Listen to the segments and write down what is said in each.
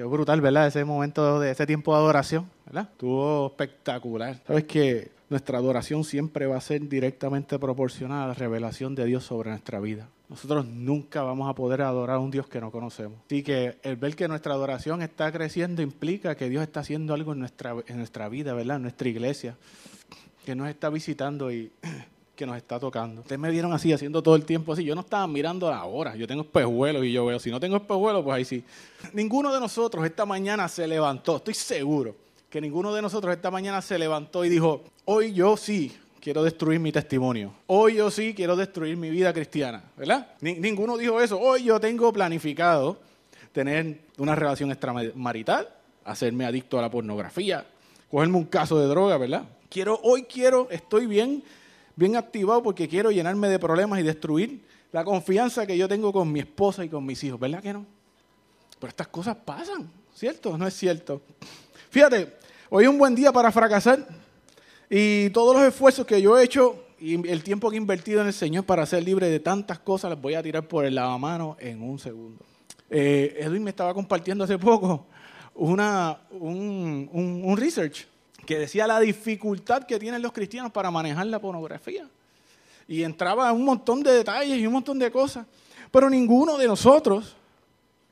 Qué brutal, ¿verdad? Ese momento de ese tiempo de adoración, ¿verdad? Estuvo espectacular. Sabes que nuestra adoración siempre va a ser directamente proporcional a la revelación de Dios sobre nuestra vida. Nosotros nunca vamos a poder adorar a un Dios que no conocemos. Así que el ver que nuestra adoración está creciendo implica que Dios está haciendo algo en nuestra, en nuestra vida, ¿verdad? En nuestra iglesia, que nos está visitando y que nos está tocando. Ustedes me vieron así, haciendo todo el tiempo así. Yo no estaba mirando la hora. Yo tengo espejuelos y yo veo. Si no tengo espejuelos, pues ahí sí. Ninguno de nosotros esta mañana se levantó. Estoy seguro que ninguno de nosotros esta mañana se levantó y dijo, hoy yo sí quiero destruir mi testimonio. Hoy yo sí quiero destruir mi vida cristiana. ¿Verdad? ninguno dijo eso. Hoy yo tengo planificado tener una relación extramarital, hacerme adicto a la pornografía, cogerme un caso de droga, ¿verdad? Quiero, hoy quiero, estoy bien bien activado porque quiero llenarme de problemas y destruir la confianza que yo tengo con mi esposa y con mis hijos. ¿Verdad que no? Pero estas cosas pasan, ¿cierto? No es cierto. Fíjate, hoy es un buen día para fracasar y todos los esfuerzos que yo he hecho y el tiempo que he invertido en el Señor para ser libre de tantas cosas, las voy a tirar por el lavamano en un segundo. Eh, Edwin me estaba compartiendo hace poco una, un, un research que decía la dificultad que tienen los cristianos para manejar la pornografía. Y entraba un montón de detalles y un montón de cosas. Pero ninguno de nosotros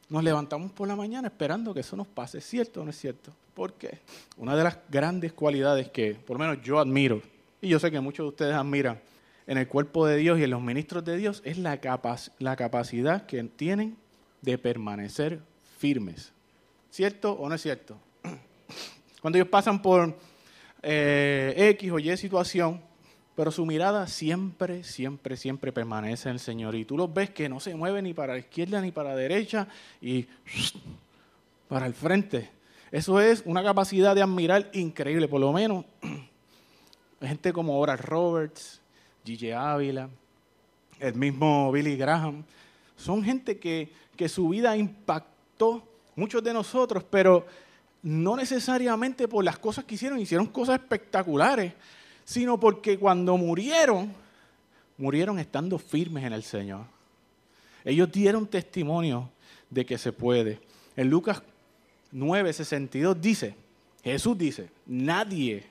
nos levantamos por la mañana esperando que eso nos pase. cierto o no es cierto? ¿Por qué? Una de las grandes cualidades que, por lo menos yo admiro, y yo sé que muchos de ustedes admiran, en el cuerpo de Dios y en los ministros de Dios, es la, la capacidad que tienen de permanecer firmes. ¿Cierto o no es cierto? Cuando ellos pasan por eh, X o Y situación, pero su mirada siempre, siempre, siempre permanece en el Señor. Y tú los ves que no se mueven ni para la izquierda ni para la derecha y para el frente. Eso es una capacidad de admirar increíble, por lo menos gente como Oral Roberts, Gigi Ávila, el mismo Billy Graham, son gente que, que su vida impactó muchos de nosotros, pero no necesariamente por las cosas que hicieron, hicieron cosas espectaculares, sino porque cuando murieron, murieron estando firmes en el Señor. Ellos dieron testimonio de que se puede. En Lucas 9, 62 dice, Jesús dice, nadie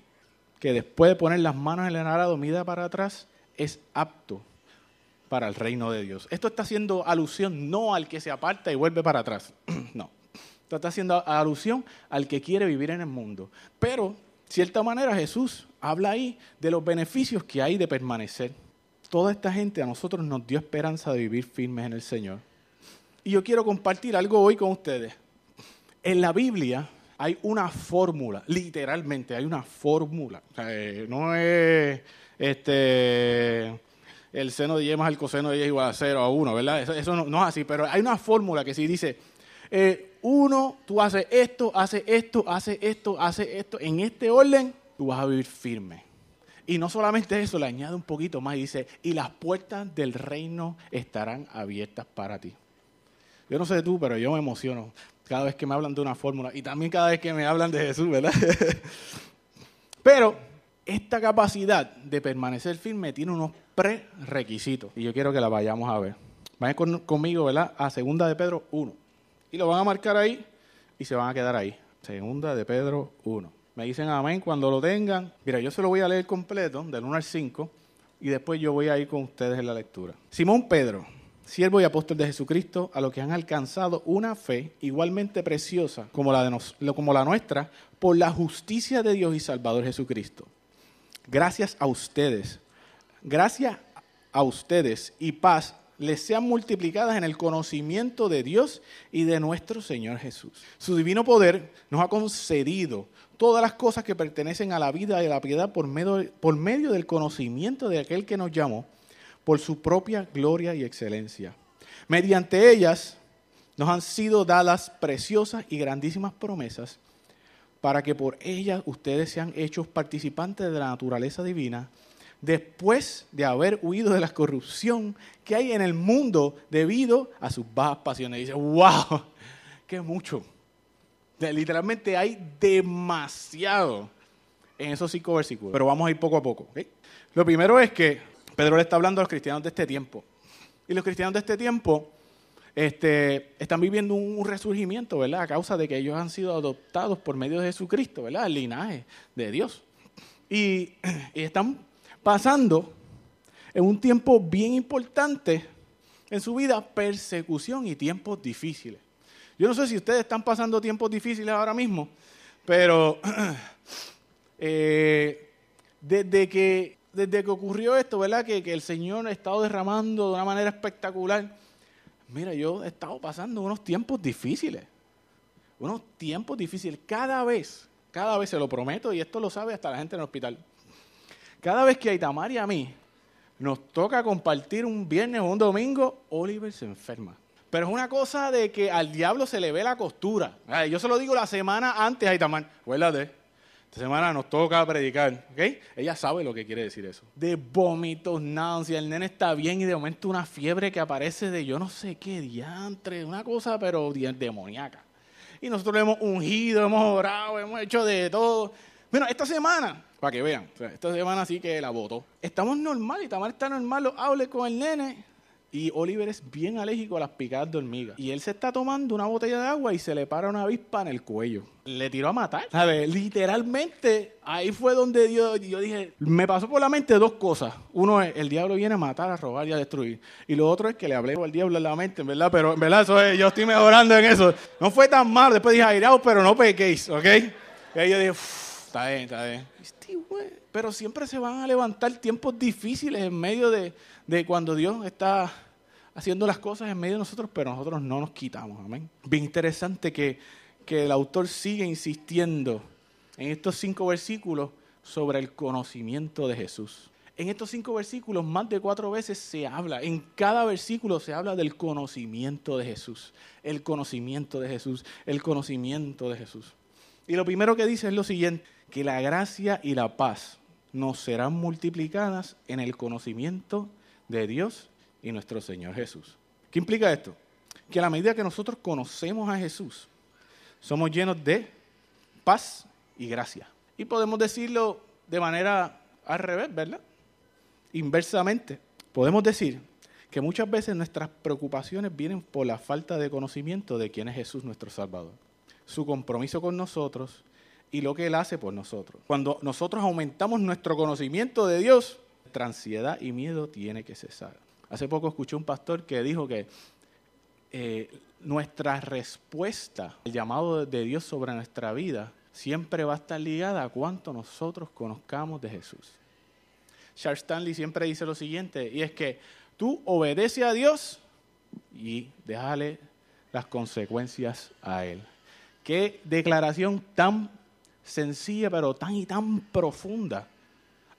que después de poner las manos en el arado mira para atrás es apto para el reino de Dios. Esto está haciendo alusión no al que se aparta y vuelve para atrás, no. Está haciendo alusión al que quiere vivir en el mundo. Pero, de cierta manera, Jesús habla ahí de los beneficios que hay de permanecer. Toda esta gente a nosotros nos dio esperanza de vivir firmes en el Señor. Y yo quiero compartir algo hoy con ustedes. En la Biblia hay una fórmula, literalmente hay una fórmula. Eh, no es este, el seno de y más el coseno de y igual a cero a uno, ¿verdad? Eso, no, no, es así, pero hay una fórmula que sí dice, eh, uno, tú haces esto, haces esto, haces esto, haces esto, en este orden, tú vas a vivir firme. Y no solamente eso, le añade un poquito más y dice, y las puertas del reino estarán abiertas para ti. Yo no sé tú, pero yo me emociono cada vez que me hablan de una fórmula y también cada vez que me hablan de Jesús, ¿verdad? pero esta capacidad de permanecer firme tiene unos prerequisitos y yo quiero que la vayamos a ver. Vayan conmigo, ¿verdad? A segunda de Pedro 1. Lo van a marcar ahí y se van a quedar ahí. Segunda de Pedro 1. Me dicen amén cuando lo tengan. Mira, yo se lo voy a leer completo, del 1 al 5, y después yo voy a ir con ustedes en la lectura. Simón Pedro, siervo y apóstol de Jesucristo, a los que han alcanzado una fe igualmente preciosa como la, de como la nuestra, por la justicia de Dios y Salvador Jesucristo. Gracias a ustedes, gracias a ustedes y paz les sean multiplicadas en el conocimiento de Dios y de nuestro Señor Jesús. Su divino poder nos ha concedido todas las cosas que pertenecen a la vida y a la piedad por medio, por medio del conocimiento de aquel que nos llamó por su propia gloria y excelencia. Mediante ellas nos han sido dadas preciosas y grandísimas promesas para que por ellas ustedes sean hechos participantes de la naturaleza divina después de haber huido de la corrupción que hay en el mundo debido a sus bajas pasiones. Dice, wow, qué mucho. Literalmente hay demasiado en esos cinco versículos. Pero vamos a ir poco a poco. Lo primero es que Pedro le está hablando a los cristianos de este tiempo. Y los cristianos de este tiempo este, están viviendo un, resurgimiento, ¿verdad? A causa de que ellos han sido adoptados por medio de Jesucristo, ¿verdad? El linaje de Dios. Y están pasando en un tiempo bien importante en su vida, persecución y tiempos difíciles. Yo no sé si ustedes están pasando tiempos difíciles ahora mismo, pero eh, desde, que, desde que ocurrió esto, ¿verdad? Que, que el Señor ha estado derramando de una manera espectacular. Mira, yo he estado pasando unos tiempos difíciles. Unos tiempos difíciles. Cada vez, cada vez se lo prometo, y esto lo sabe hasta la gente en el hospital. Cada vez que hay Tamar y a mí nos toca compartir un viernes o un domingo, Oliver se enferma. Pero es una cosa de que al diablo se le ve la costura. Yo se lo digo la semana antes a Itamar. Acuérdate, esta semana nos toca predicar. ¿ok? Ella sabe lo que quiere decir eso. De vómitos, náuseas, el nene está bien y de momento una fiebre que aparece de yo no sé qué diantre, una cosa pero demoníaca. Y nosotros hemos ungido, hemos orado, hemos hecho de todo. Bueno, esta semana para que vean, esta semana sí que la votó. Estamos normal y Tamar está normal, lo hable con el nene. Y Oliver es bien alérgico a las picadas de hormiga. Y él se está tomando una botella de agua y se le para una avispa en el cuello. Le tiró a matar. A ver, literalmente, ahí fue donde yo, yo dije, me pasó por la mente dos cosas. Uno es, el diablo viene a matar, a robar y a destruir. Y lo otro es que le hablé al diablo en la mente, ¿verdad? Pero verdad, eso es, yo estoy mejorando en eso. No fue tan mal. Después dije, airado, pero no pequéis, ¿ok? Y ahí yo dije, está bien, está bien pero siempre se van a levantar tiempos difíciles en medio de, cuando Dios está haciendo las cosas en medio de nosotros, pero nosotros no nos quitamos. Amén. Bien interesante que, que el autor sigue insistiendo en estos cinco versículos sobre el conocimiento de Jesús. En estos cinco versículos más de cuatro veces se habla, en cada versículo se habla del conocimiento de Jesús, el conocimiento de Jesús, el conocimiento de Jesús. Y lo primero que dice es lo siguiente, que la gracia y la paz nos serán multiplicadas en el conocimiento de Dios y nuestro Señor Jesús. ¿Qué implica esto? Que a la medida que nosotros conocemos a Jesús, somos llenos de paz y gracia. Y podemos decirlo de manera al revés, ¿verdad? Inversamente, podemos decir que muchas veces nuestras preocupaciones vienen por la falta de conocimiento de quién es Jesús nuestro Salvador su compromiso con nosotros y lo que Él hace por nosotros. Cuando nosotros aumentamos nuestro conocimiento de Dios, nuestra ansiedad y miedo tiene que cesar. Hace poco escuché un pastor que dijo que eh, nuestra respuesta al llamado de Dios sobre nuestra vida siempre va a estar ligada a cuánto nosotros conozcamos de Jesús. Charles Stanley siempre dice lo siguiente, y es que tú obedeces a Dios y déjale las consecuencias a Él. Qué declaración tan sencilla, pero tan y tan profunda.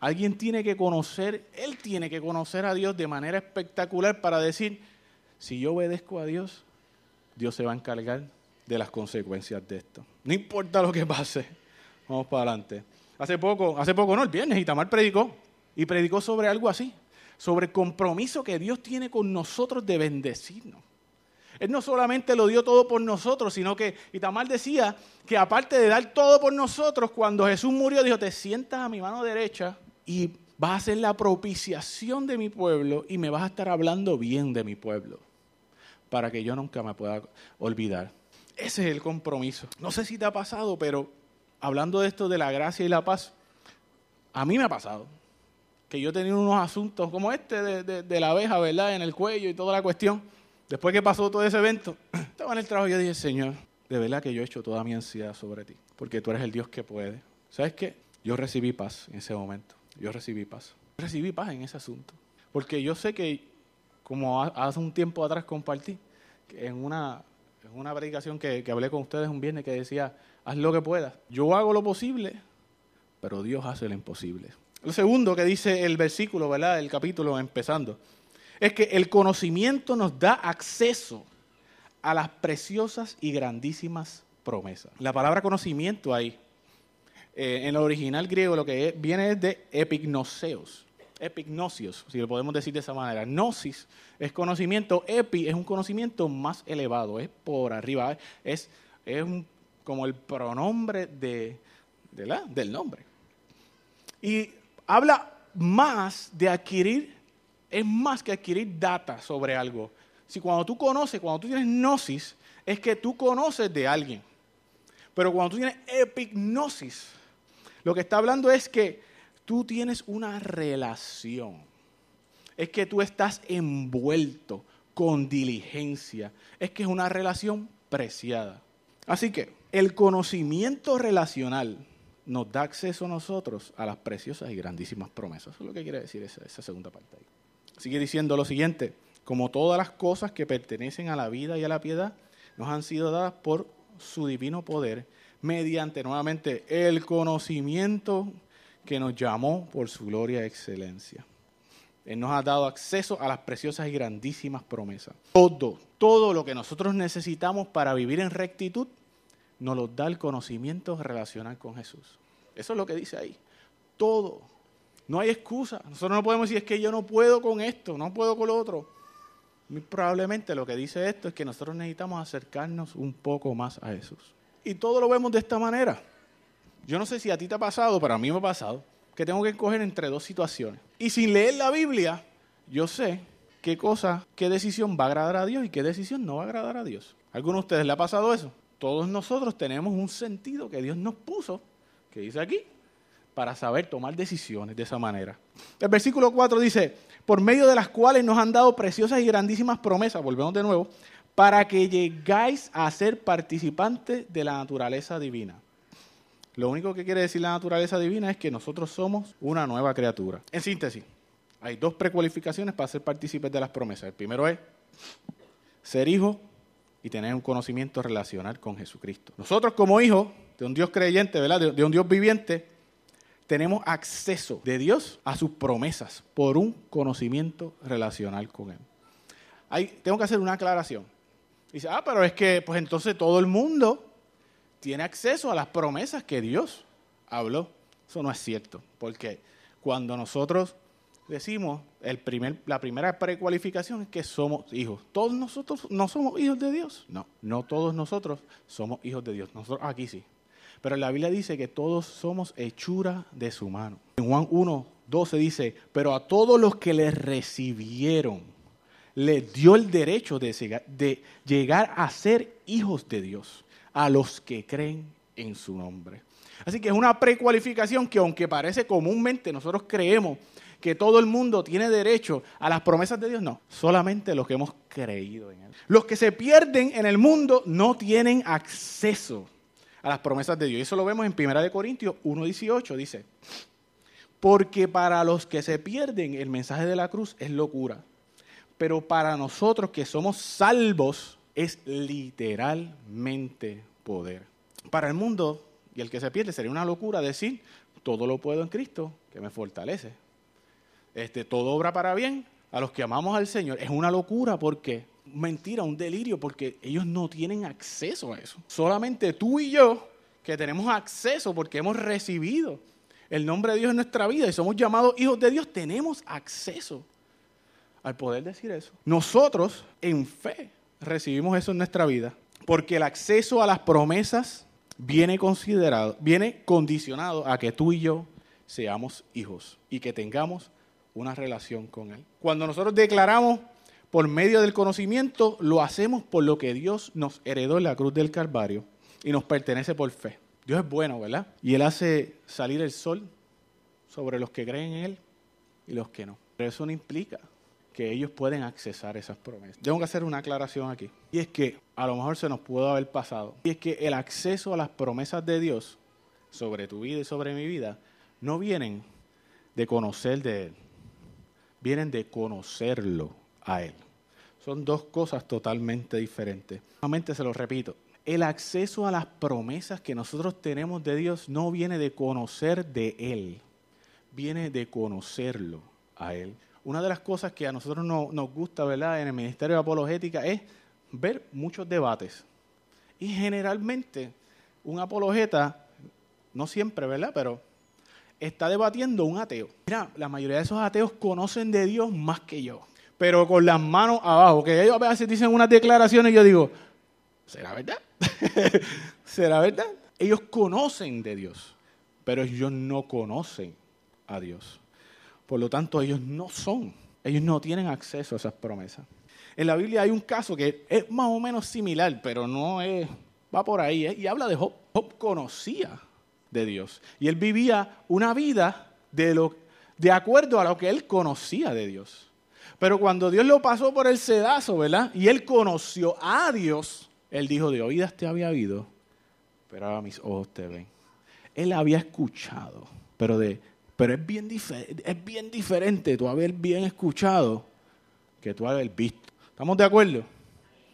Alguien tiene que conocer, él tiene que conocer a Dios de manera espectacular para decir, si yo obedezco a Dios, Dios se va a encargar de las consecuencias de esto. No importa lo que pase, vamos para adelante. Hace poco, hace poco no, el viernes, Itamar predicó, y predicó sobre algo así, sobre el compromiso que Dios tiene con nosotros de bendecirnos. Él no solamente lo dio todo por nosotros, sino que Itamar decía que aparte de dar todo por nosotros, cuando Jesús murió, dijo, te sientas a mi mano derecha y vas a hacer la propiciación de mi pueblo y me vas a estar hablando bien de mi pueblo, para que yo nunca me pueda olvidar. Ese es el compromiso. No sé si te ha pasado, pero hablando de esto de la gracia y la paz, a mí me ha pasado que yo tenido unos asuntos como este de, de la abeja, ¿verdad? En el cuello y toda la cuestión Después que pasó todo ese evento, estaba en el trabajo y yo dije, Señor, de verdad que yo he hecho toda mi ansiedad sobre ti, porque tú eres el Dios que puede. ¿Sabes qué? Yo recibí paz en ese momento. Yo recibí paz. Recibí paz en ese asunto. Porque yo sé que, como hace un tiempo atrás compartí, en una, en una predicación que, que hablé con ustedes un viernes que decía, haz lo que puedas. Yo hago lo posible, pero Dios hace lo imposible. Lo segundo que dice el versículo, ¿verdad? El capítulo empezando es que el conocimiento nos da acceso a las preciosas y grandísimas promesas. La palabra conocimiento ahí, eh, en el original griego lo que viene es de epignoseos, epignosios, si lo podemos decir de esa manera. Gnosis es conocimiento, epi es un conocimiento más elevado, es por arriba, es, es como el pronombre de, del nombre. Y habla más de adquirir es más que adquirir data sobre algo. Si cuando tú conoces, cuando tú tienes gnosis, es que tú conoces de alguien. Pero cuando tú tienes epignosis, lo que está hablando es que tú tienes una relación. Es que tú estás envuelto con diligencia. Es que es una relación preciada. Así que el conocimiento relacional nos da acceso a nosotros a las preciosas y grandísimas promesas. Eso es lo que quiere decir esa, esa segunda parte. Ahí. Sigue diciendo lo siguiente, como todas las cosas que pertenecen a la vida y a la piedad, nos han sido dadas por su divino poder, mediante nuevamente el conocimiento que nos llamó por su gloria y excelencia. Él nos ha dado acceso a las preciosas y grandísimas promesas. Todo, todo lo que nosotros necesitamos para vivir en rectitud, nos lo da el conocimiento relacional con Jesús. Eso es lo que dice ahí. Todo. No hay excusa. Nosotros no podemos decir es que yo no puedo con esto, no puedo con lo otro. Muy probablemente lo que dice esto es que nosotros necesitamos acercarnos un poco más a Jesús. Y todo lo vemos de esta manera. Yo no sé si a ti te ha pasado, pero a mí me ha pasado, que tengo que escoger entre dos situaciones. Y sin leer la Biblia, yo sé qué cosa, qué decisión va a agradar a Dios y qué decisión no va a agradar a Dios. ¿A alguno de ustedes le ha pasado eso? Todos nosotros tenemos un sentido que Dios nos puso, que dice aquí, para saber tomar decisiones de esa manera. El versículo 4 dice, por medio de las cuales nos han dado preciosas y grandísimas promesas, volvemos de nuevo, para que llegáis a ser participantes de la naturaleza divina. Lo único que quiere decir la naturaleza divina es que nosotros somos una nueva criatura. En síntesis, hay dos precualificaciones para ser partícipes de las promesas. El primero es ser hijo y tener un conocimiento relacional con Jesucristo. Nosotros como hijos de un Dios creyente, de un Dios viviente, tenemos acceso de Dios a sus promesas por un conocimiento relacional con Él. Ahí tengo que hacer una aclaración. Dice, ah, pero es que pues entonces todo el mundo tiene acceso a las promesas que Dios habló. Eso no es cierto, porque cuando nosotros decimos, el primer, la primera precualificación es que somos hijos. ¿Todos nosotros no somos hijos de Dios? No, no todos nosotros somos hijos de Dios. Nosotros aquí sí. Pero la Biblia dice que todos somos hechura de su mano. En Juan 1, 12 dice, pero a todos los que le recibieron, les dio el derecho de, llegar a ser hijos de Dios, a los que creen en su nombre. Así que es una precualificación que aunque parece comúnmente nosotros creemos que todo el mundo tiene derecho a las promesas de Dios, no, solamente los que hemos creído en Él. Los que se pierden en el mundo no tienen acceso a las promesas de Dios. Y eso lo vemos en 1 Corintios 1.18, dice, porque para los que se pierden el mensaje de la cruz es locura, pero para nosotros que somos salvos es literalmente poder. Para el mundo y el que se pierde sería una locura decir, todo lo puedo en Cristo que me fortalece. Este, todo obra para bien a los que amamos al Señor. Es una locura porque mentira, un delirio, porque ellos no tienen acceso a eso. Solamente tú y yo, que tenemos acceso porque hemos recibido el nombre de Dios en nuestra vida y somos llamados hijos de Dios, tenemos acceso al poder decir eso. Nosotros, en fe, recibimos eso en nuestra vida, porque el acceso a las promesas viene considerado, viene condicionado a que tú y yo seamos hijos y que tengamos una relación con Él. Cuando nosotros declaramos por medio del conocimiento, lo hacemos por lo que Dios nos heredó en la cruz del Calvario y nos pertenece por fe. Dios es bueno, ¿verdad? Y Él hace salir el sol sobre los que creen en Él y los que no. Pero eso no implica que ellos pueden accesar esas promesas. Tengo que hacer una aclaración aquí. Y es que a lo mejor se nos pudo haber pasado. Y es que el acceso a las promesas de Dios sobre tu vida y sobre mi vida no vienen de conocer de Él. Vienen de conocerlo a Él. Son dos cosas totalmente diferentes. Nuevamente se lo repito. El acceso a las promesas que nosotros tenemos de Dios no viene de conocer de Él, viene de conocerlo a Él. Una de las cosas que a nosotros nos gusta, ¿verdad?, en el Ministerio de Apologética es ver muchos debates. Y generalmente un apologeta, no siempre, ¿verdad?, pero está debatiendo un ateo. Mira, la mayoría de esos ateos conocen de Dios más que yo pero con las manos abajo. Que ellos a veces dicen unas declaraciones y yo digo, ¿será verdad? ¿Será verdad? Ellos conocen de Dios, pero ellos no conocen a Dios. Por lo tanto, ellos no son, ellos no tienen acceso a esas promesas. en la Biblia hay un caso que es más o menos similar, pero no es, va por ahí, ¿eh? y habla de Job. Job conocía de Dios y él vivía una vida de, lo, de acuerdo a lo que él conocía de Dios. Pero cuando Dios lo pasó por el sedazo, ¿verdad? Y él conoció a Dios, él dijo, de oídas te había oído, pero ahora mis ojos te ven. Él había escuchado, pero, de, pero es, bien es bien diferente tú haber bien escuchado que tú haber visto. ¿Estamos de acuerdo?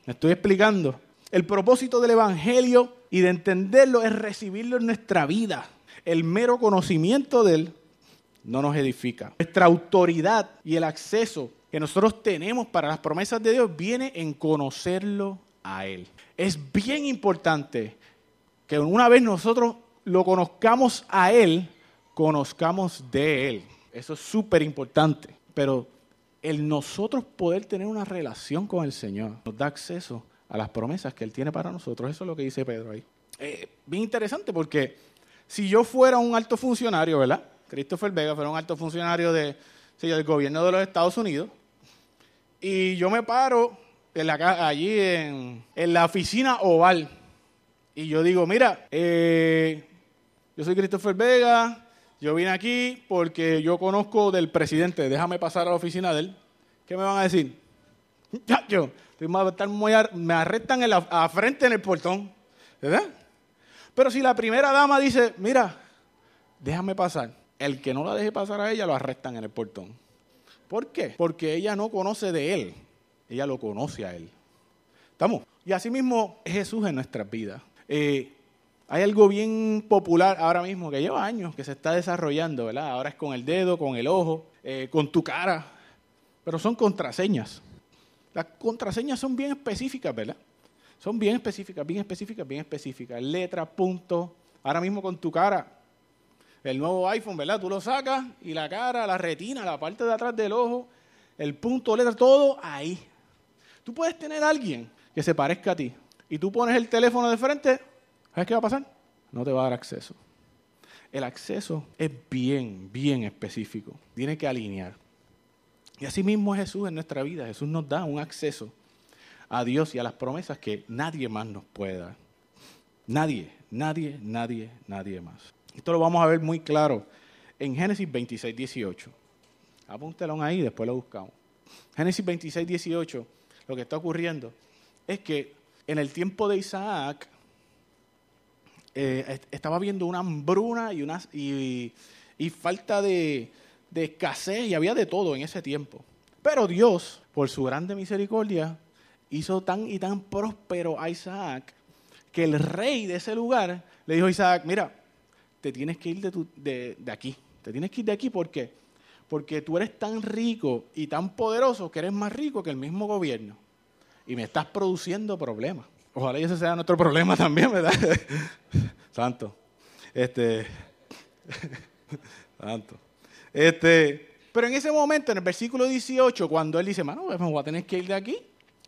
Me estoy explicando. El propósito del Evangelio y de entenderlo es recibirlo en nuestra vida. El mero conocimiento de Él no nos edifica. Nuestra autoridad y el acceso que nosotros tenemos para las promesas de Dios viene en conocerlo a Él. Es bien importante que una vez nosotros lo conozcamos a Él, conozcamos de Él. Eso es súper importante. Pero el nosotros poder tener una relación con el Señor nos da acceso a las promesas que Él tiene para nosotros. Eso es lo que dice Pedro ahí. Eh, bien interesante porque si yo fuera un alto funcionario, ¿verdad? Christopher Vega fuera un alto funcionario de, del gobierno de los Estados Unidos y yo me paro allí en, la oficina oval y yo digo, mira, eh, yo soy Christopher Vega, yo vine aquí porque yo conozco del presidente, déjame pasar a la oficina de él. ¿Qué me van a decir? Yo, me arrestan a frente en el portón, ¿verdad? Pero si la primera dama dice, mira, déjame pasar, el que no la deje pasar a ella lo arrestan en el portón. ¿Por qué? Porque ella no conoce de él, ella lo conoce a él. ¿Estamos? Y así mismo es Jesús en nuestras vidas. Eh, hay algo bien popular ahora mismo que lleva años que se está desarrollando, ¿verdad? Ahora es con el dedo, con el ojo, eh, con tu cara, pero son contraseñas. Las contraseñas son bien específicas, ¿verdad? Son bien específicas, bien específicas, bien específicas. Letra, punto. Ahora mismo con tu cara. El nuevo iPhone, ¿verdad? Tú lo sacas y la cara, la retina, la parte de atrás del ojo, el punto, letra, todo ahí. Tú puedes tener a alguien que se parezca a ti y tú pones el teléfono de frente ¿Sabes qué va a pasar? No te va a dar acceso. El acceso es bien, bien específico. Tiene que alinear. Y así mismo es Jesús en nuestra vida. Jesús nos da un acceso a Dios y a las promesas que nadie más nos puede dar. Nadie, nadie, nadie, nadie más. Esto lo vamos a ver muy claro en Génesis 26, 18. Apúntelo ahí, después lo buscamos. Génesis 26, 18, lo que está ocurriendo es que en el tiempo de Isaac, eh, estaba viendo una hambruna y, una, y, falta de, escasez y había de todo en ese tiempo. Pero Dios, por su grande misericordia, hizo tan y tan próspero a Isaac que el rey de ese lugar le dijo a Isaac, mira, te tienes que ir de, aquí, te tienes que ir de aquí porque porque tú eres tan rico y tan poderoso que eres más rico que el mismo gobierno y me estás produciendo problemas. Ojalá ese sea nuestro problema también, ¿verdad? Santo. Este. Santo. Este. Pero en ese momento, en el versículo 18, cuando él dice, mano, pues me voy a tener que ir de aquí.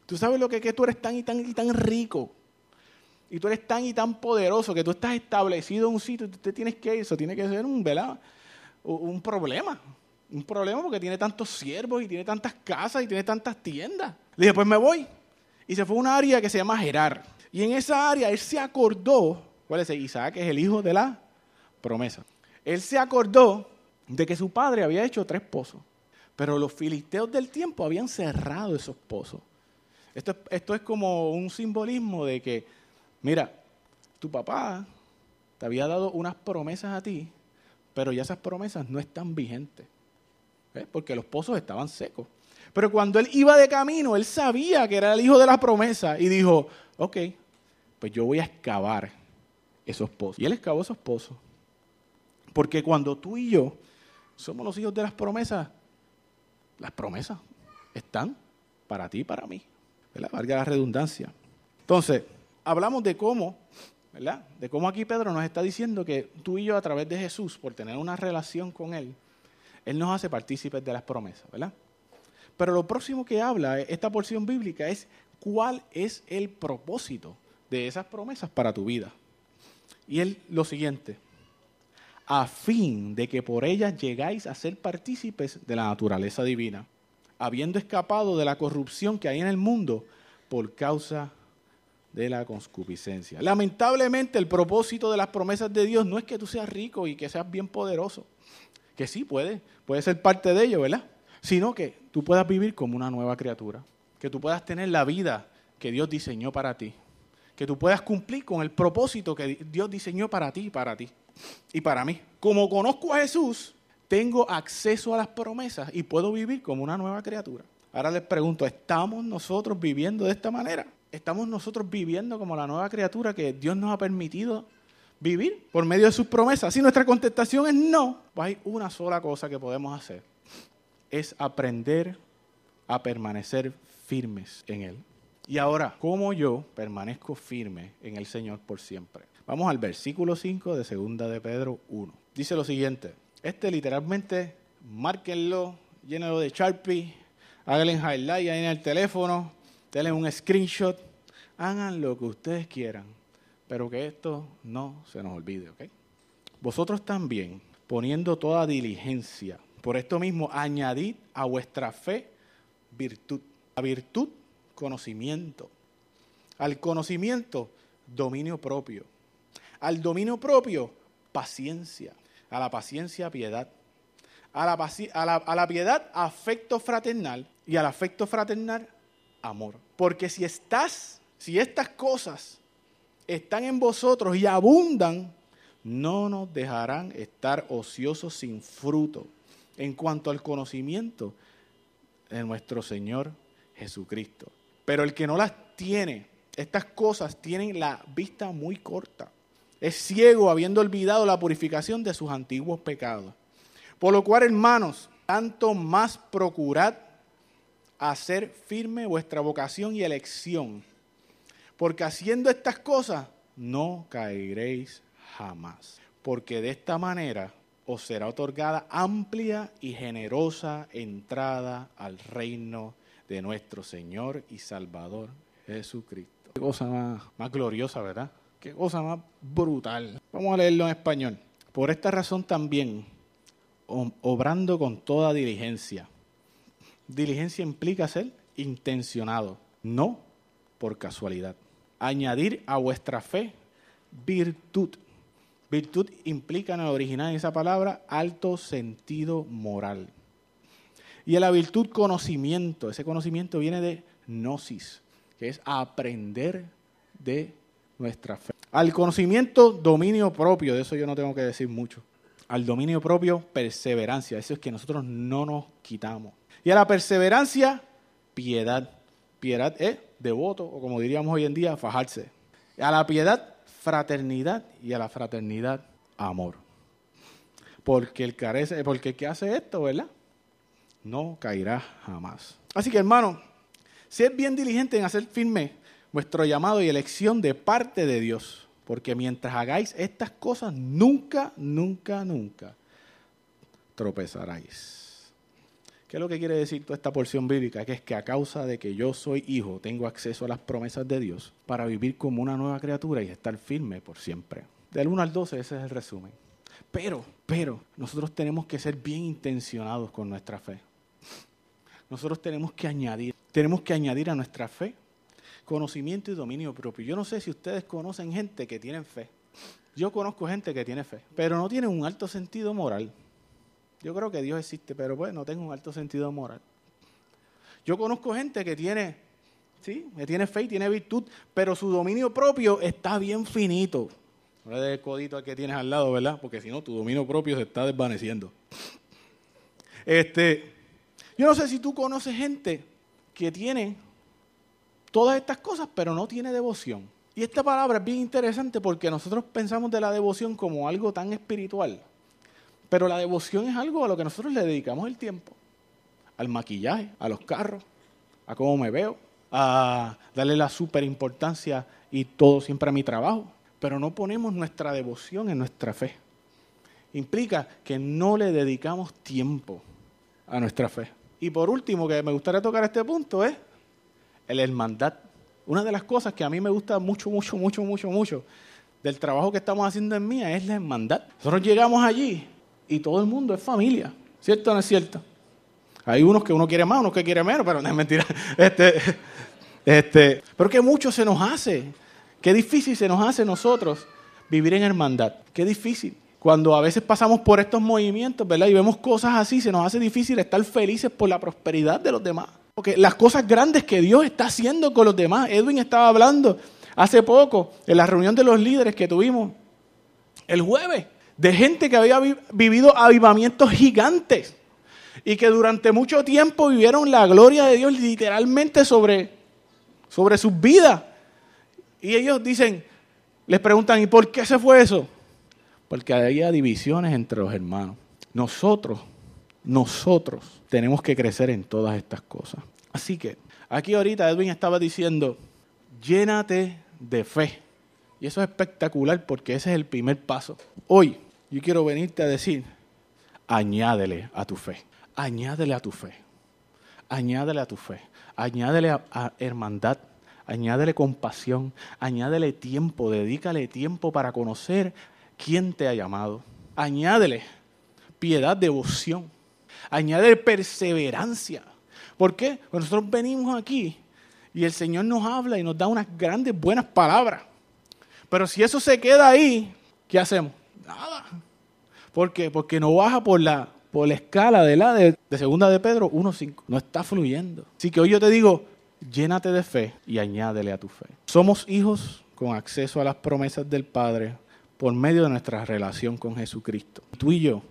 Tú sabes lo que es que tú eres tan y tan y tan rico. Y tú eres tan y tan poderoso que tú estás establecido en un sitio y tú te tienes que. Eso tiene que ser un, un problema. Un problema porque tiene tantos siervos y tiene tantas casas y tiene tantas tiendas. Le dije, pues me voy y se fue a una área que se llama Gerar. Y en esa área él se acordó, ¿cuál es? Isaac es el hijo de la promesa. Él se acordó de que su padre había hecho tres pozos, pero los filisteos del tiempo habían cerrado esos pozos. Esto, esto es como un simbolismo de que, mira, tu papá te había dado unas promesas a ti, pero ya esas promesas no están vigentes, porque los pozos estaban secos. Pero cuando él iba de camino, él sabía que era el hijo de la promesa y dijo, ok, pues yo voy a excavar esos pozos. Y él excavó esos pozos. Porque cuando tú y yo somos los hijos de las promesas, las promesas están para ti y para mí. ¿Verdad? Valga la redundancia. Entonces, hablamos de cómo, ¿verdad? De cómo aquí Pedro nos está diciendo que tú y yo a través de Jesús, por tener una relación con Él, Él nos hace partícipes de las promesas, ¿verdad? Pero lo próximo que habla esta porción bíblica es cuál es el propósito de esas promesas para tu vida. Y es lo siguiente, a fin de que por ellas llegáis a ser partícipes de la naturaleza divina, habiendo escapado de la corrupción que hay en el mundo por causa de la concupiscencia. Lamentablemente el propósito de las promesas de Dios no es que tú seas rico y que seas bien poderoso, que sí puede, puede ser parte de ello, ¿verdad? Sino que tú puedas vivir como una nueva criatura, que tú puedas tener la vida que Dios diseñó para ti, que tú puedas cumplir con el propósito que Dios diseñó para ti y para ti y para mí. Como conozco a Jesús, tengo acceso a las promesas y puedo vivir como una nueva criatura. Ahora les pregunto, ¿estamos nosotros viviendo de esta manera? ¿Estamos nosotros viviendo como la nueva criatura que Dios nos ha permitido vivir por medio de sus promesas? Si nuestra contestación es no, pues hay una sola cosa que podemos hacer. Es aprender a permanecer firmes en Él. Y ahora, ¿cómo yo permanezco firme en el Señor por siempre? Vamos al versículo 5 de segunda de Pedro 1. Dice lo siguiente, este literalmente, márquenlo, llénenlo de Sharpie, háganle highlight ahí en el teléfono, denle un screenshot, hagan lo que ustedes quieran, pero que esto no se nos olvide, ¿ok? Vosotros también, poniendo toda diligencia, por esto mismo, añadid a vuestra fe virtud. A virtud, conocimiento. Al conocimiento, dominio propio. Al dominio propio, paciencia. A la paciencia, piedad. A la, a la, a la piedad, afecto fraternal. Y al afecto fraternal, amor. Porque si estás, si estas cosas están en vosotros y abundan, no nos dejarán estar ociosos sin fruto en cuanto al conocimiento de nuestro Señor Jesucristo. Pero el que no las tiene, estas cosas tienen la vista muy corta. Es ciego habiendo olvidado la purificación de sus antiguos pecados. Por lo cual, hermanos, tanto más procurad hacer firme vuestra vocación y elección, porque haciendo estas cosas no caeréis jamás, porque de esta manera os será otorgada amplia y generosa entrada al reino de nuestro Señor y Salvador Jesucristo. Qué cosa más, más gloriosa, ¿verdad? Qué cosa más brutal. Vamos a leerlo en español. Por esta razón también, obrando con toda diligencia. Diligencia implica ser intencionado, no por casualidad. Añadir a vuestra fe virtud. Virtud implica en el original de esa palabra alto sentido moral. Y en la virtud conocimiento, ese conocimiento viene de gnosis, que es aprender de nuestra fe. Al conocimiento, dominio propio, de eso yo no tengo que decir mucho. Al dominio propio, perseverancia, eso es que nosotros no nos quitamos. Y a la perseverancia, piedad. Piedad es devoto, o como diríamos hoy en día, fajarse. A la piedad, fraternidad, y a la fraternidad, amor. Porque el, carece, porque el que hace esto, ¿verdad? no caerá jamás. Así que hermano, sed bien diligente en hacer firme vuestro llamado y elección de parte de Dios, porque mientras hagáis estas cosas, nunca, nunca, nunca tropezaráis. ¿Qué es lo que quiere decir toda esta porción bíblica? Que es que a causa de que yo soy hijo, tengo acceso a las promesas de Dios para vivir como una nueva criatura y estar firme por siempre. Del 1 al 12 ese es el resumen. Pero, pero, nosotros tenemos que ser bien intencionados con nuestra fe nosotros tenemos que añadir, tenemos que añadir a nuestra fe conocimiento y dominio propio. Yo no sé si ustedes conocen gente que tiene fe. Yo conozco gente que tiene fe, pero no tiene un alto sentido moral. Yo creo que Dios existe, pero pues no tengo un alto sentido moral. Yo conozco gente que tiene, sí, que tiene fe y tiene virtud, pero su dominio propio está bien finito. No le des el codito al que tienes al lado, ¿verdad? Porque si no, tu dominio propio se está desvaneciendo. Este, yo no sé si tú conoces gente que tiene todas estas cosas, pero no tiene devoción. Y esta palabra es bien interesante porque nosotros pensamos de la devoción como algo tan espiritual. Pero la devoción es algo a lo que nosotros le dedicamos el tiempo. Al maquillaje, a los carros, a cómo me veo, a darle la super importancia y todo siempre a mi trabajo. Pero no ponemos nuestra devoción en nuestra fe. Implica que no le dedicamos tiempo a nuestra fe. Y por último, que me gustaría tocar este punto es el hermandad. Una de las cosas que a mí me gusta mucho, mucho, mucho, mucho, mucho del trabajo que estamos haciendo en Mía es la hermandad. Nosotros llegamos allí y todo el mundo es familia, ¿cierto o no es cierto? Hay unos que uno quiere más, unos que quiere menos, pero no es mentira. Este, este, pero que mucho se nos hace. Qué difícil se nos hace nosotros vivir en hermandad. Qué difícil. Cuando a veces pasamos por estos movimientos, ¿verdad? Y vemos cosas así, se nos hace difícil estar felices por la prosperidad de los demás. Porque las cosas grandes que Dios está haciendo con los demás. Edwin estaba hablando hace poco en la reunión de los líderes que tuvimos el jueves, de gente que había vivido avivamientos gigantes y que durante mucho tiempo vivieron la gloria de Dios literalmente sobre, sobre sus vidas. Y ellos dicen, les preguntan, ¿y por qué se fue eso? Porque había divisiones entre los hermanos. Nosotros, nosotros tenemos que crecer en todas estas cosas. Así que aquí ahorita Edwin estaba diciendo, llénate de fe. Y eso es espectacular porque ese es el primer paso. Hoy yo quiero venirte a decir, añádele a tu fe, añádele a tu fe, añádele a tu fe, añádele a, hermandad, añádele compasión, añádele tiempo, dedícale tiempo para conocer quién te ha llamado. Añádele piedad, devoción, añádele perseverancia. ¿Por qué? Porque nosotros venimos aquí y el Señor nos habla y nos da unas grandes buenas palabras. Pero si eso se queda ahí, ¿qué hacemos? Nada. ¿Por qué? Porque no baja por la, por la escala de la de, segunda de Pedro 1.5. No está fluyendo. Así que hoy yo te digo, llénate de fe y añádele a tu fe. Somos hijos con acceso a las promesas del Padre por medio de nuestra relación con Jesucristo. Tú y yo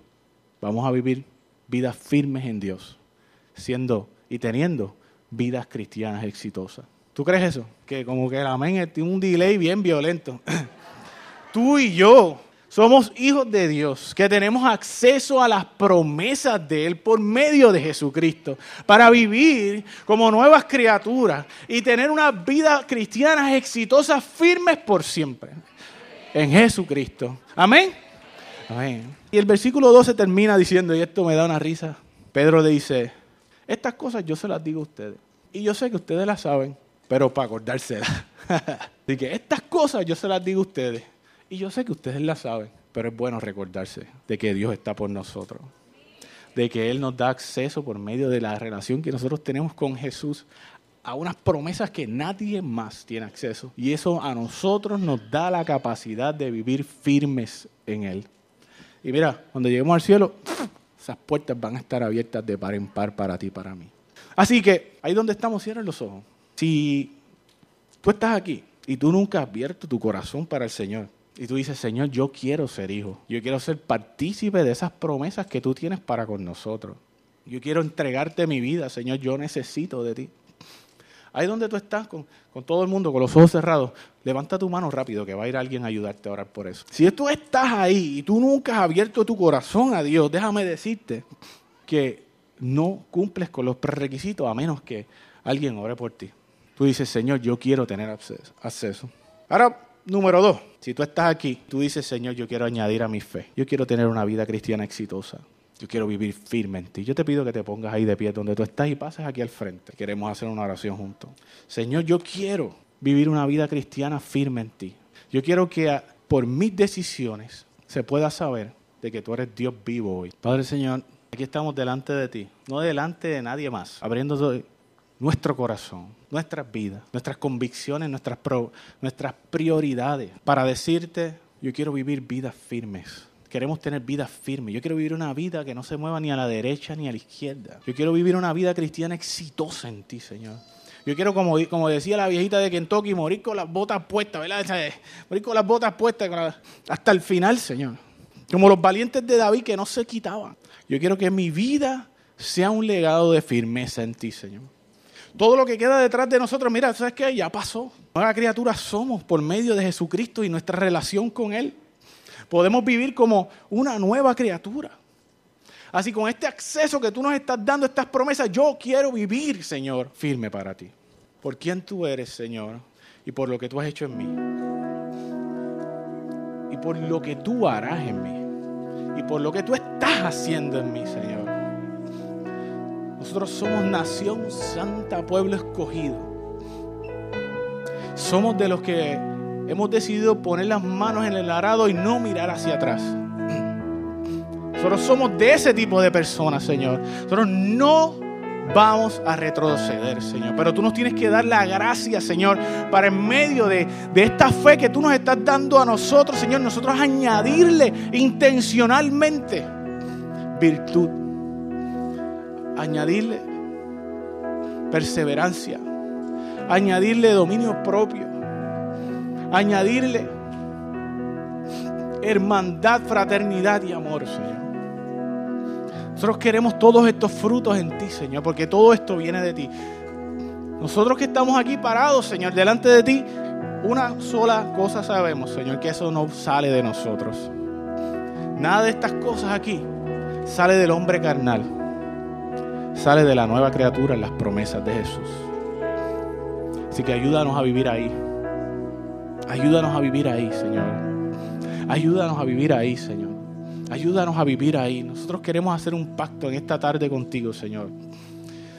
vamos a vivir vidas firmes en Dios, siendo y teniendo vidas cristianas exitosas. ¿Tú crees eso? Que como que el amén tiene un delay bien violento. Tú y yo somos hijos de Dios, que tenemos acceso a las promesas de Él por medio de Jesucristo, para vivir como nuevas criaturas y tener una vida cristiana exitosa, firmes por siempre. En Jesucristo. Amén. Amén. Y el versículo 12 termina diciendo, y esto me da una risa, Pedro le dice, estas cosas yo se las digo a ustedes. Y yo sé que ustedes las saben, pero para acordársela. Así que estas cosas yo se las digo a ustedes. Y yo sé que ustedes las saben, pero es bueno recordarse de que Dios está por nosotros. De que Él nos da acceso por medio de la relación que nosotros tenemos con Jesús a unas promesas que nadie más tiene acceso. Y eso a nosotros nos da la capacidad de vivir firmes en Él. Y mira, cuando lleguemos al cielo, esas puertas van a estar abiertas de par en par para ti y para mí. Así que ahí donde estamos, cierren los ojos. Si tú estás aquí y tú nunca has abierto tu corazón para el Señor, y tú dices, Señor, yo quiero ser hijo, yo quiero ser partícipe de esas promesas que tú tienes para con nosotros. Yo quiero entregarte mi vida, Señor, yo necesito de ti. Ahí donde tú estás, con, con, todo el mundo, con los ojos cerrados, levanta tu mano rápido, que va a ir alguien a ayudarte a orar por eso. Si tú estás ahí y tú nunca has abierto tu corazón a Dios, déjame decirte que no cumples con los prerequisitos a menos que alguien ore por ti. Tú dices, Señor, yo quiero tener acceso. Ahora, número dos, si tú estás aquí, tú dices, Señor, yo quiero añadir a mi fe. Yo quiero tener una vida cristiana exitosa. Yo quiero vivir firme en ti. Yo te pido que te pongas ahí de pie donde tú estás y pases aquí al frente. Queremos hacer una oración juntos. Señor, yo quiero vivir una vida cristiana firme en ti. Yo quiero que por mis decisiones se pueda saber de que tú eres Dios vivo hoy. Padre Señor, aquí estamos delante de ti, no delante de nadie más, abriendo nuestro corazón, nuestras vidas, nuestras convicciones, nuestras, nuestras prioridades, para decirte, yo quiero vivir vidas firmes. Queremos tener vidas firmes. Yo quiero vivir una vida que no se mueva ni a la derecha ni a la izquierda. Yo quiero vivir una vida cristiana exitosa en ti, Señor. Yo quiero, como, como decía la viejita de Kentucky, morir con las botas puestas, ¿verdad? Morir con las botas puestas hasta el final, Señor. Como los valientes de David que no se quitaban. Yo quiero que mi vida sea un legado de firmeza en ti, Señor. Todo lo que queda detrás de nosotros, mira, ¿sabes qué? Ya pasó. Nueva criatura somos por medio de Jesucristo y nuestra relación con Él. Podemos vivir como una nueva criatura. Así con este acceso que tú nos estás dando, estas promesas, yo quiero vivir, Señor, firme para ti. Por quién tú eres, Señor, y por lo que tú has hecho en mí. Y por lo que tú harás en mí. Y por lo que tú estás haciendo en mí, Señor. Nosotros somos nación santa, pueblo escogido. Somos de los que hemos decidido poner las manos en el arado y no mirar hacia atrás. Nosotros somos de ese tipo de personas, Señor. Nosotros no vamos a retroceder, Señor. Pero tú nos tienes que dar la gracia, Señor, para en medio de, de esta fe que tú nos estás dando a nosotros, Señor, nosotros añadirle intencionalmente virtud, añadirle perseverancia, añadirle dominio propio, añadirle hermandad, fraternidad y amor, Señor. Nosotros queremos todos estos frutos en ti, Señor, porque todo esto viene de ti. Nosotros que estamos aquí parados, Señor, delante de ti, una sola cosa sabemos, Señor, que eso no sale de nosotros. Nada de estas cosas aquí sale del hombre carnal. Sale de la nueva criatura en las promesas de Jesús. Así que ayúdanos a vivir ahí. Ayúdanos a vivir ahí, Señor. Ayúdanos a vivir ahí, Señor. Ayúdanos a vivir ahí. Nosotros queremos hacer un pacto en esta tarde contigo, Señor.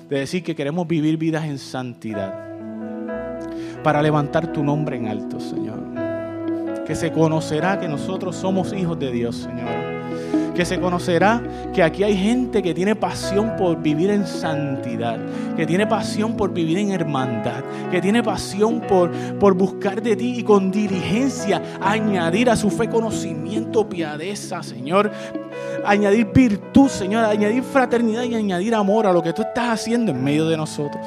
De decir que queremos vivir vidas en santidad. Para levantar tu nombre en alto, Señor. Que se conocerá que nosotros somos hijos de Dios, Señor que se conocerá que aquí hay gente que tiene pasión por vivir en santidad, que tiene pasión por vivir en hermandad, que tiene pasión por, por buscar de ti y con diligencia añadir a su fe conocimiento, piadeza, Señor, añadir virtud, Señor, añadir fraternidad y añadir amor a lo que tú estás haciendo en medio de nosotros.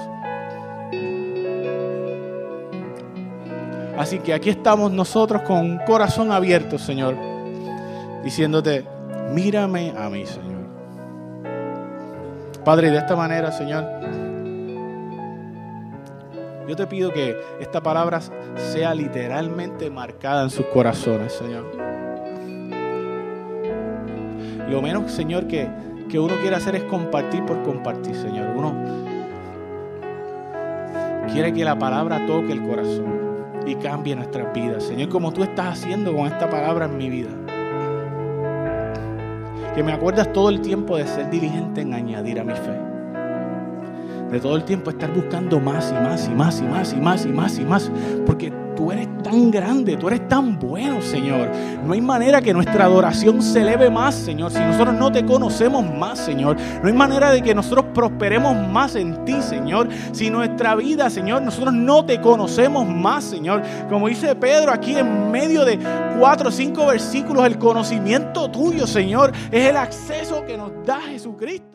Así que aquí estamos nosotros con un corazón abierto, Señor, diciéndote, mírame a mí, Señor. Padre, de esta manera, Señor, yo te pido que esta palabra sea literalmente marcada en sus corazones, Señor. Lo menos, Señor, que, que uno quiere hacer es compartir por compartir, Señor. Uno quiere que la palabra toque el corazón y cambie nuestras vidas, Señor, como tú estás haciendo con esta palabra en mi vida que me acuerdas todo el tiempo de ser diligente en añadir a mi fe. De todo el tiempo estar buscando más y más y más y más y más y más y más. Porque tú eres tan grande, tú eres tan bueno, Señor. No hay manera que nuestra adoración se eleve más, Señor, si nosotros no te conocemos más, Señor. No hay manera de que nosotros prosperemos más en ti, Señor. Si nuestra vida, Señor, nosotros no te conocemos más, Señor. Como dice Pedro aquí en medio de cuatro o cinco versículos, el conocimiento tuyo, Señor, es el acceso que nos da Jesucristo.